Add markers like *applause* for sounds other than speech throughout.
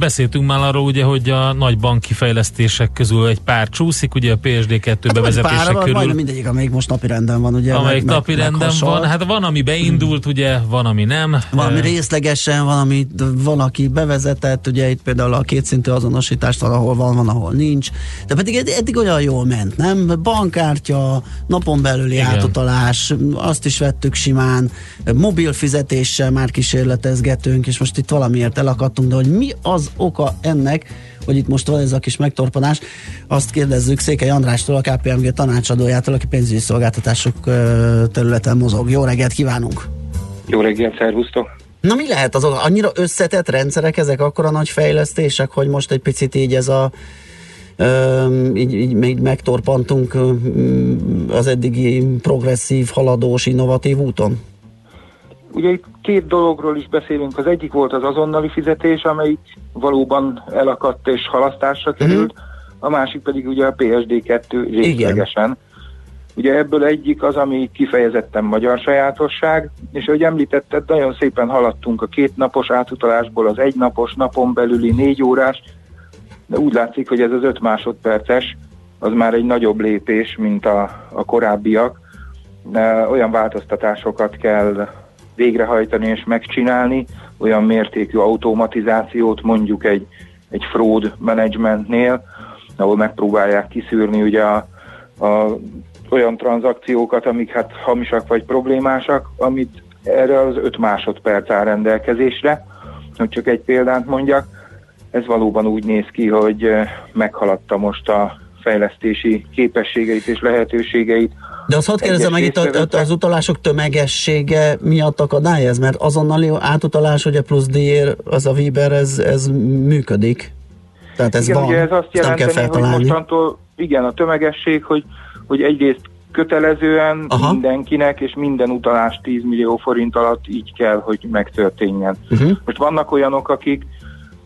Beszéltünk már arról, ugye, hogy a nagy banki fejlesztések közül egy pár csúszik, ugye a PSD2 hát bevezetése pár, körül. Majdnem mindegyik, amelyik most napi renden van, ugye. Amelyik meg, napi renden van, hát van, ami beindult, hmm. ugye, van, ami nem. Van, ami részlegesen, van, ami van, aki bevezetett, ugye itt például a kétszintű azonosítást valahol van, van, ahol nincs. De pedig eddig olyan jól ment, nem? Bankkártya, napon belüli Igen. átutalás, azt is vettük simán, mobil fizetéssel már kísérletezgetünk, és most itt valamiért elakadtunk, de hogy mi az az oka ennek, hogy itt most van ez a kis megtorpanás, azt kérdezzük Székely Andrástól, a KPMG tanácsadójától, aki pénzügyi szolgáltatások területen mozog. Jó reggelt kívánunk! Jó reggelt, szervusztok! Na mi lehet az annyira összetett rendszerek ezek, akkor a nagy fejlesztések, hogy most egy picit így ez a így, így még megtorpantunk az eddigi progresszív, haladós, innovatív úton? Ugye itt két dologról is beszélünk. Az egyik volt az azonnali fizetés, amely valóban elakadt és halasztásra mhm. került, uh-huh. a másik pedig ugye a PSD2 részlegesen. Ugye ebből egyik az, ami kifejezetten magyar sajátosság, és ahogy említetted, nagyon szépen haladtunk a két napos átutalásból az egy napos napon belüli négy órás, de úgy látszik, hogy ez az öt másodperces, az már egy nagyobb lépés, mint a, a korábbiak. Olyan változtatásokat kell végrehajtani és megcsinálni, olyan mértékű automatizációt mondjuk egy, egy fraud managementnél, ahol megpróbálják kiszűrni ugye a, a, olyan tranzakciókat, amik hát hamisak vagy problémásak, amit erre az 5 másodperc áll rendelkezésre, hogy csak egy példát mondjak. Ez valóban úgy néz ki, hogy meghaladta most a fejlesztési képességeit és lehetőségeit de azt hadd kérdezem meg itt az utalások tömegessége miatt akadály ez, mert azonnali átutalás, ugye plusz díjér, az a Viber, ez, ez működik. Tehát ez igen, van, ugye ez azt jelenteni, kell hogy mostantól igen, a tömegesség, hogy, hogy egyrészt kötelezően Aha. mindenkinek, és minden utalás 10 millió forint alatt így kell, hogy megtörténjen. Uh-huh. Most vannak olyanok, akik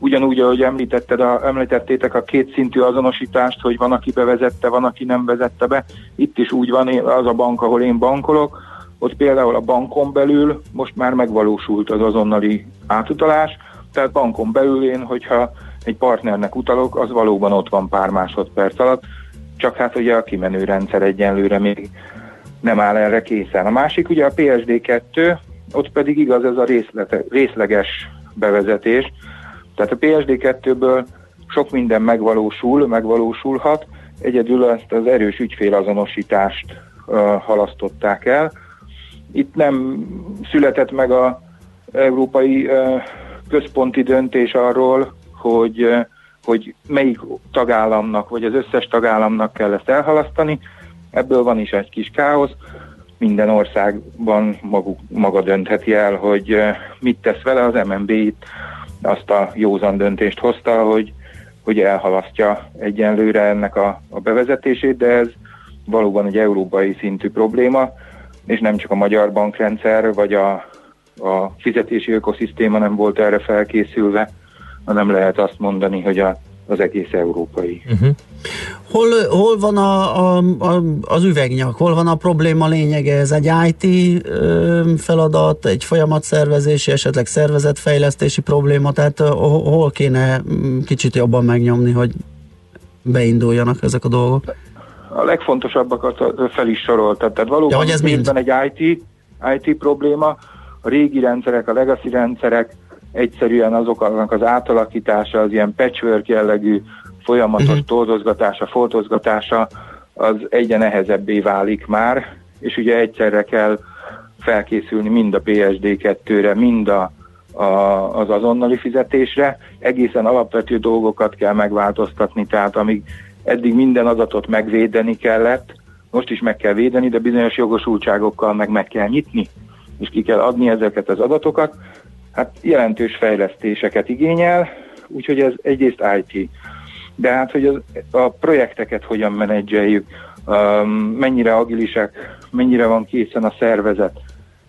ugyanúgy, ahogy említetted a, említettétek a kétszintű azonosítást, hogy van, aki bevezette, van, aki nem vezette be. Itt is úgy van, az a bank, ahol én bankolok, ott például a bankon belül most már megvalósult az azonnali átutalás, tehát bankon belül én, hogyha egy partnernek utalok, az valóban ott van pár másodperc alatt, csak hát ugye a kimenő rendszer egyenlőre még nem áll erre készen. A másik ugye a PSD2, ott pedig igaz ez a részlete, részleges bevezetés, tehát a PSD2-ből sok minden megvalósul, megvalósulhat, egyedül ezt az erős ügyfélazonosítást uh, halasztották el. Itt nem született meg a európai központi döntés arról, hogy, hogy melyik tagállamnak, vagy az összes tagállamnak kell ezt elhalasztani. Ebből van is egy kis káosz. Minden országban maguk, maga döntheti el, hogy mit tesz vele. Az MNB itt azt a józan döntést hozta, hogy, hogy elhalasztja egyenlőre ennek a, a bevezetését, de ez valóban egy európai szintű probléma, és nem csak a magyar bankrendszer vagy a, a fizetési ökoszisztéma nem volt erre felkészülve, hanem lehet azt mondani, hogy a az egész európai. Uh-huh. Hol, hol van a, a, a, az üvegnyak, hol van a probléma lényege? Ez egy IT feladat, egy folyamatszervezési, esetleg szervezetfejlesztési probléma, tehát hol kéne kicsit jobban megnyomni, hogy beinduljanak ezek a dolgok? A legfontosabbakat fel is soroltad. Tehát valóban ja, hogy ez mind? egy IT, IT probléma, a régi rendszerek, a legacy rendszerek, egyszerűen azoknak az átalakítása, az ilyen patchwork jellegű folyamatos uh-huh. toldozgatása, foltozgatása, az egyre nehezebbé válik már, és ugye egyszerre kell felkészülni mind a PSD2-re, mind a, a, az azonnali fizetésre. Egészen alapvető dolgokat kell megváltoztatni, tehát amíg eddig minden adatot megvédeni kellett, most is meg kell védeni, de bizonyos jogosultságokkal meg meg kell nyitni, és ki kell adni ezeket az adatokat hát jelentős fejlesztéseket igényel, úgyhogy ez egyrészt IT. De hát, hogy az, a projekteket hogyan menedzseljük, um, mennyire agilisek, mennyire van készen a szervezet,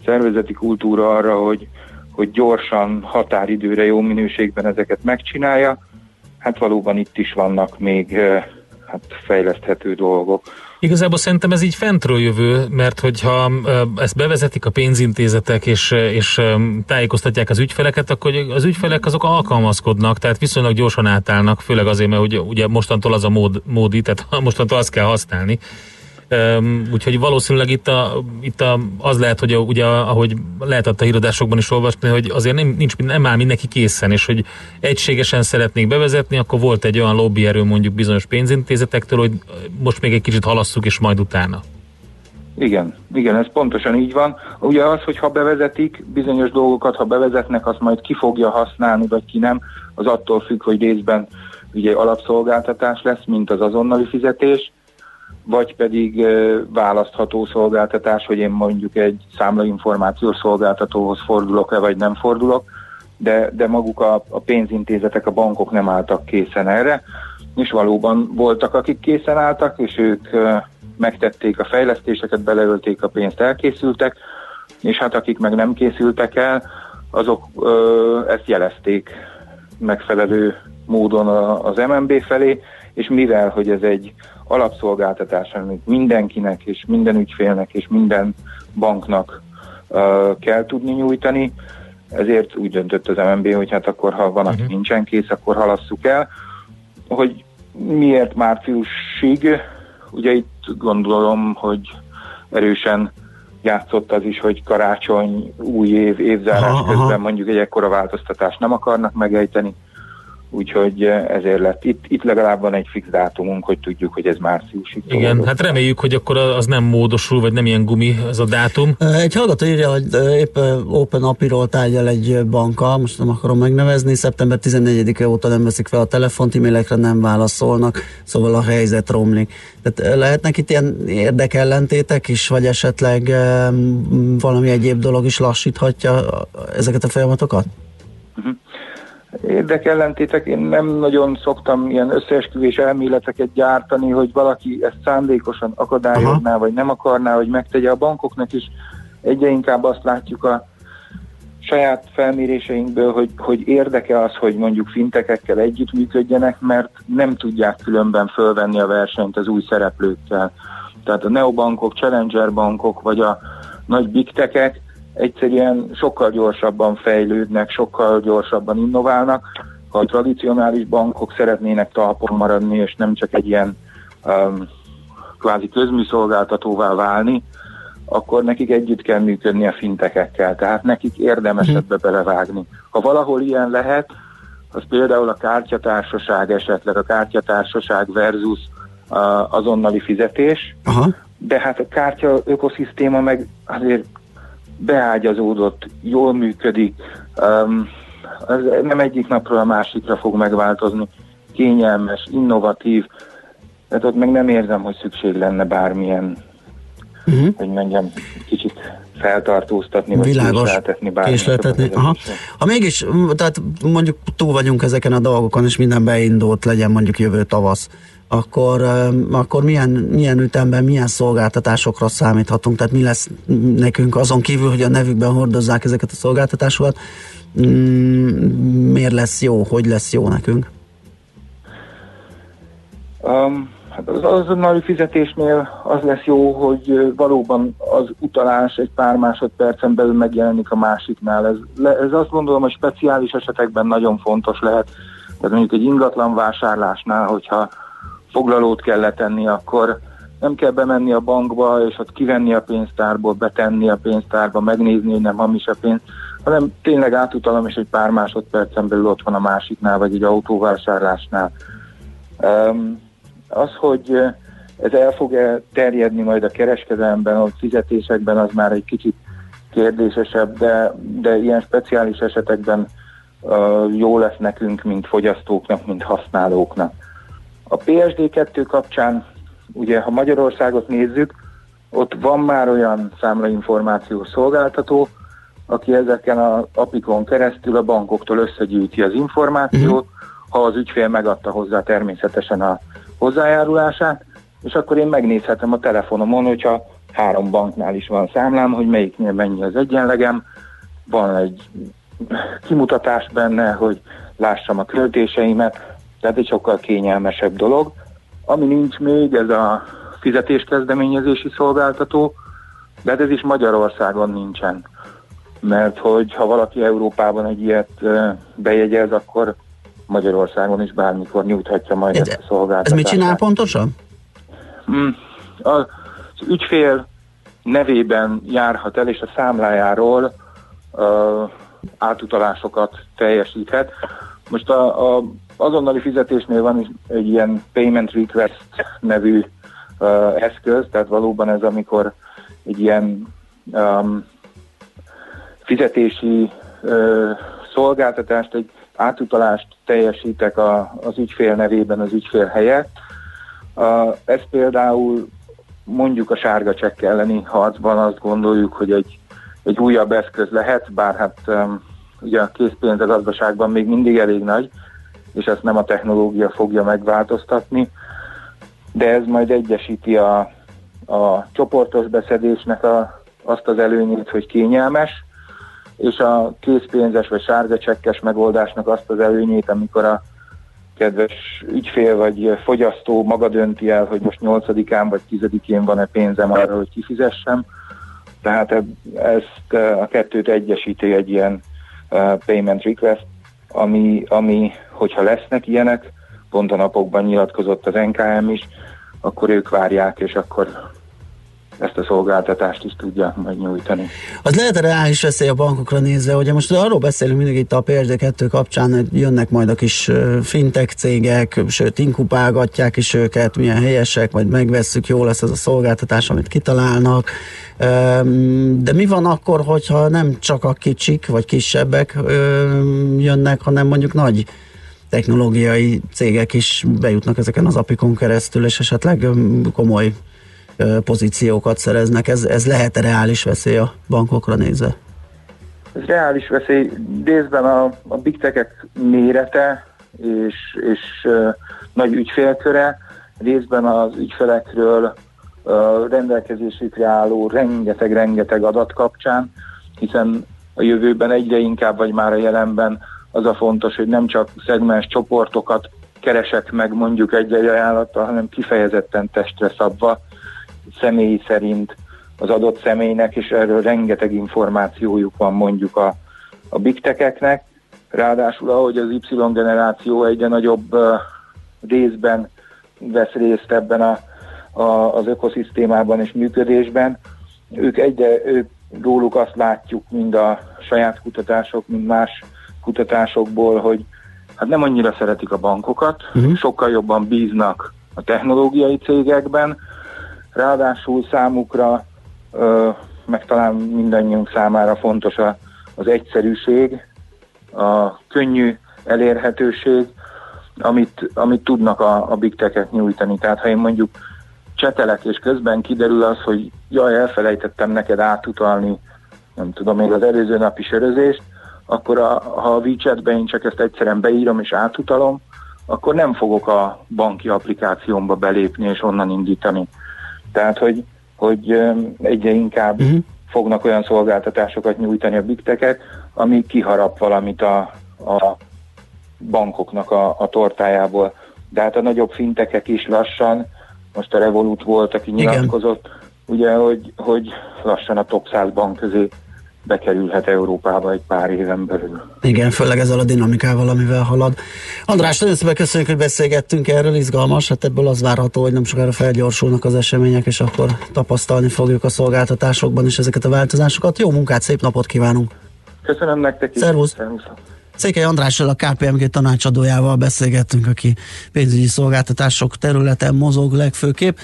szervezeti kultúra arra, hogy, hogy gyorsan, határidőre, jó minőségben ezeket megcsinálja, hát valóban itt is vannak még uh, hát fejleszthető dolgok. Igazából szerintem ez így fentről jövő, mert hogyha ezt bevezetik a pénzintézetek és, és tájékoztatják az ügyfeleket, akkor az ügyfelek azok alkalmazkodnak, tehát viszonylag gyorsan átállnak, főleg azért, mert ugye, ugye mostantól az a mód, módi, tehát *laughs* mostantól azt kell használni, Úgyhogy valószínűleg itt, a, itt a, az lehet, hogy a, ugye, ahogy lehetett a híradásokban is olvasni, hogy azért nem, nincs, nem áll mindenki készen, és hogy egységesen szeretnék bevezetni, akkor volt egy olyan lobbyerő mondjuk bizonyos pénzintézetektől, hogy most még egy kicsit halasszuk, és majd utána. Igen, igen, ez pontosan így van. Ugye az, hogy ha bevezetik bizonyos dolgokat, ha bevezetnek, azt majd ki fogja használni, vagy ki nem, az attól függ, hogy részben ugye alapszolgáltatás lesz, mint az azonnali fizetés, vagy pedig választható szolgáltatás, hogy én mondjuk egy számlainformációs szolgáltatóhoz fordulok-e, vagy nem fordulok, de, de maguk a, a pénzintézetek, a bankok nem álltak készen erre, és valóban voltak, akik készen álltak, és ők megtették a fejlesztéseket, beleölték a pénzt, elkészültek, és hát akik meg nem készültek el, azok ö, ezt jelezték megfelelő módon az MNB felé, és mivel, hogy ez egy alapszolgáltatás, amit mindenkinek és minden ügyfélnek és minden banknak uh, kell tudni nyújtani, ezért úgy döntött az MNB, hogy hát akkor, ha van, aki uh-huh. nincsen kész, akkor halasszuk el. Hogy miért márciusig? Ugye itt gondolom, hogy erősen játszott az is, hogy karácsony, új év, évzárás aha, közben aha. mondjuk egy ekkora változtatást nem akarnak megejteni úgyhogy eh, ezért lett. Itt, itt legalább van egy fix dátumunk, hogy tudjuk, hogy ez márciusig. Igen, dolog. hát reméljük, hogy akkor az nem módosul, vagy nem ilyen gumi ez a dátum. Egy hallgató írja, hogy épp Open API-ról tárgyal egy banka, most nem akarom megnevezni, szeptember 14-e óta nem veszik fel a telefont, e-mailekre nem válaszolnak, szóval a helyzet romlik. Tehát lehetnek itt ilyen érdekellentétek is, vagy esetleg valami egyéb dolog is lassíthatja ezeket a folyamatokat? Uh-huh érdekellentétek, én nem nagyon szoktam ilyen összeesküvés elméleteket gyártani, hogy valaki ezt szándékosan akadályozná, Aha. vagy nem akarná, hogy megtegye a bankoknak is. Egyre inkább azt látjuk a saját felméréseinkből, hogy, hogy érdeke az, hogy mondjuk fintekekkel együttműködjenek, mert nem tudják különben fölvenni a versenyt az új szereplőkkel. Tehát a neobankok, challenger bankok, vagy a nagy big techek egyszerűen sokkal gyorsabban fejlődnek, sokkal gyorsabban innoválnak. Ha a tradicionális bankok szeretnének talpon maradni, és nem csak egy ilyen um, kvázi közműszolgáltatóvá válni, akkor nekik együtt kell működni a fintekekkel, tehát nekik érdemes mhm. ebbe belevágni. Ha valahol ilyen lehet, az például a kártyatársaság esetleg, a kártyatársaság versus uh, azonnali fizetés, Aha. de hát a kártya ökoszisztéma meg azért beágyazódott, jól működik, um, ez nem egyik napról a másikra fog megváltozni, kényelmes, innovatív, tehát ott meg nem érzem, hogy szükség lenne bármilyen, uh-huh. hogy mondjam, kicsit feltartóztatni, vagy Világos, késleltetni. Aha. Ha mégis, tehát mondjuk túl vagyunk ezeken a dolgokon, és minden beindult, legyen mondjuk jövő tavasz, akkor, akkor milyen, milyen ütemben, milyen szolgáltatásokra számíthatunk, tehát mi lesz nekünk azon kívül, hogy a nevükben hordozzák ezeket a szolgáltatásokat, mm, miért lesz jó, hogy lesz jó nekünk? Um, hát az azonnali fizetésnél az lesz jó, hogy valóban az utalás egy pár másodpercen belül megjelenik a másiknál. Ez, ez azt gondolom, hogy speciális esetekben nagyon fontos lehet. Tehát mondjuk egy ingatlan vásárlásnál, hogyha foglalót kell letenni, akkor nem kell bemenni a bankba, és ott kivenni a pénztárból, betenni a pénztárba, megnézni, hogy nem hamis a pénz, hanem tényleg átutalom, és egy pár másodpercen belül ott van a másiknál, vagy egy autóvásárlásnál. Um, az, hogy ez el fog-e terjedni majd a kereskedelemben, a fizetésekben, az már egy kicsit kérdésesebb, de, de ilyen speciális esetekben uh, jó lesz nekünk, mint fogyasztóknak, mint használóknak. A PSD2 kapcsán, ugye ha Magyarországot nézzük, ott van már olyan számlainformációs szolgáltató, aki ezeken a apikon keresztül a bankoktól összegyűjti az információt, ha az ügyfél megadta hozzá természetesen a hozzájárulását, és akkor én megnézhetem a telefonomon, hogyha három banknál is van számlám, hogy melyiknél mennyi az egyenlegem, van egy kimutatás benne, hogy lássam a költéseimet, tehát egy sokkal kényelmesebb dolog. Ami nincs még, ez a fizetéskezdeményezési szolgáltató, de hát ez is Magyarországon nincsen. Mert hogy ha valaki Európában egy ilyet bejegyez, akkor Magyarországon is bármikor nyújthatja majd ez, ezt a szolgáltatást. Ez mit csinál pontosan? Hmm, az ügyfél nevében járhat el, és a számlájáról uh, átutalásokat teljesíthet. Most a, a azonnali fizetésnél van egy ilyen payment request nevű uh, eszköz, tehát valóban ez amikor egy ilyen um, fizetési uh, szolgáltatást, egy átutalást teljesítek a, az ügyfél nevében az ügyfél helyett. Uh, ez például mondjuk a sárga csekk elleni harcban azt gondoljuk, hogy egy, egy újabb eszköz lehet, bár hát um, ugye a készpénz a gazdaságban még mindig elég nagy, és ezt nem a technológia fogja megváltoztatni, de ez majd egyesíti a, a csoportos beszedésnek a, azt az előnyét, hogy kényelmes, és a készpénzes vagy sárga csekkes megoldásnak azt az előnyét, amikor a kedves ügyfél vagy fogyasztó maga dönti el, hogy most 8-án vagy 10-én van-e pénzem arra, hogy kifizessem. Tehát ezt a kettőt egyesíti egy ilyen payment request, ami, ami, hogyha lesznek ilyenek, pont a napokban nyilatkozott az NKM is, akkor ők várják, és akkor ezt a szolgáltatást is tudja majd nyújtani. Az lehet a reális veszély a bankokra nézve, hogy most arról beszélünk mindig itt a PSD2 kapcsán, hogy jönnek majd a kis fintech cégek, sőt inkupálgatják is őket, milyen helyesek, majd megvesszük, jó lesz ez a szolgáltatás, amit kitalálnak. De mi van akkor, hogyha nem csak a kicsik vagy kisebbek jönnek, hanem mondjuk nagy technológiai cégek is bejutnak ezeken az apikon keresztül, és esetleg komoly pozíciókat szereznek. Ez, ez lehet reális veszély a bankokra nézve? Ez reális veszély. Részben a, a big tech mérete és, és uh, nagy ügyfélköre, részben az ügyfelekről uh, rendelkezésükre álló rengeteg-rengeteg adat kapcsán, hiszen a jövőben egyre inkább, vagy már a jelenben az a fontos, hogy nem csak szegmens csoportokat keresek meg mondjuk egy-egy ajánlattal, hanem kifejezetten testre szabva személy szerint az adott személynek, és erről rengeteg információjuk van mondjuk a, a big tech-eknek. Ráadásul, ahogy az Y generáció egyre nagyobb uh, részben vesz részt ebben a, a, az ökoszisztémában és működésben, ők egyre, ők róluk azt látjuk, mind a saját kutatások, mind más kutatásokból, hogy hát nem annyira szeretik a bankokat, uh-huh. sokkal jobban bíznak a technológiai cégekben, Ráadásul számukra, meg talán mindannyiunk számára fontos a, az egyszerűség, a könnyű elérhetőség, amit, amit tudnak a, a big tech nyújtani. Tehát ha én mondjuk csetelek, és közben kiderül az, hogy jaj, elfelejtettem neked átutalni, nem tudom, még az előző napi sörözést, akkor a, ha a WeChat-ben én csak ezt egyszerűen beírom és átutalom, akkor nem fogok a banki applikációmba belépni és onnan indítani tehát, hogy, hogy egyre inkább uh-huh. fognak olyan szolgáltatásokat nyújtani a big ami kiharap valamit a, a bankoknak a, a tortájából. De hát a nagyobb fintekek is lassan, most a Revolut volt, aki nyilatkozott, Igen. ugye, hogy, hogy lassan a top 100 bank közé bekerülhet Európába egy pár éven belül. Igen, főleg ezzel a dinamikával, amivel halad. András, nagyon szépen köszönjük, hogy beszélgettünk erről, izgalmas, hát ebből az várható, hogy nem sokára felgyorsulnak az események, és akkor tapasztalni fogjuk a szolgáltatásokban is ezeket a változásokat. Jó munkát, szép napot kívánunk! Köszönöm nektek is! Szervusz! Székely Andrással, a KPMG tanácsadójával beszélgettünk, aki pénzügyi szolgáltatások területen mozog legfőképp.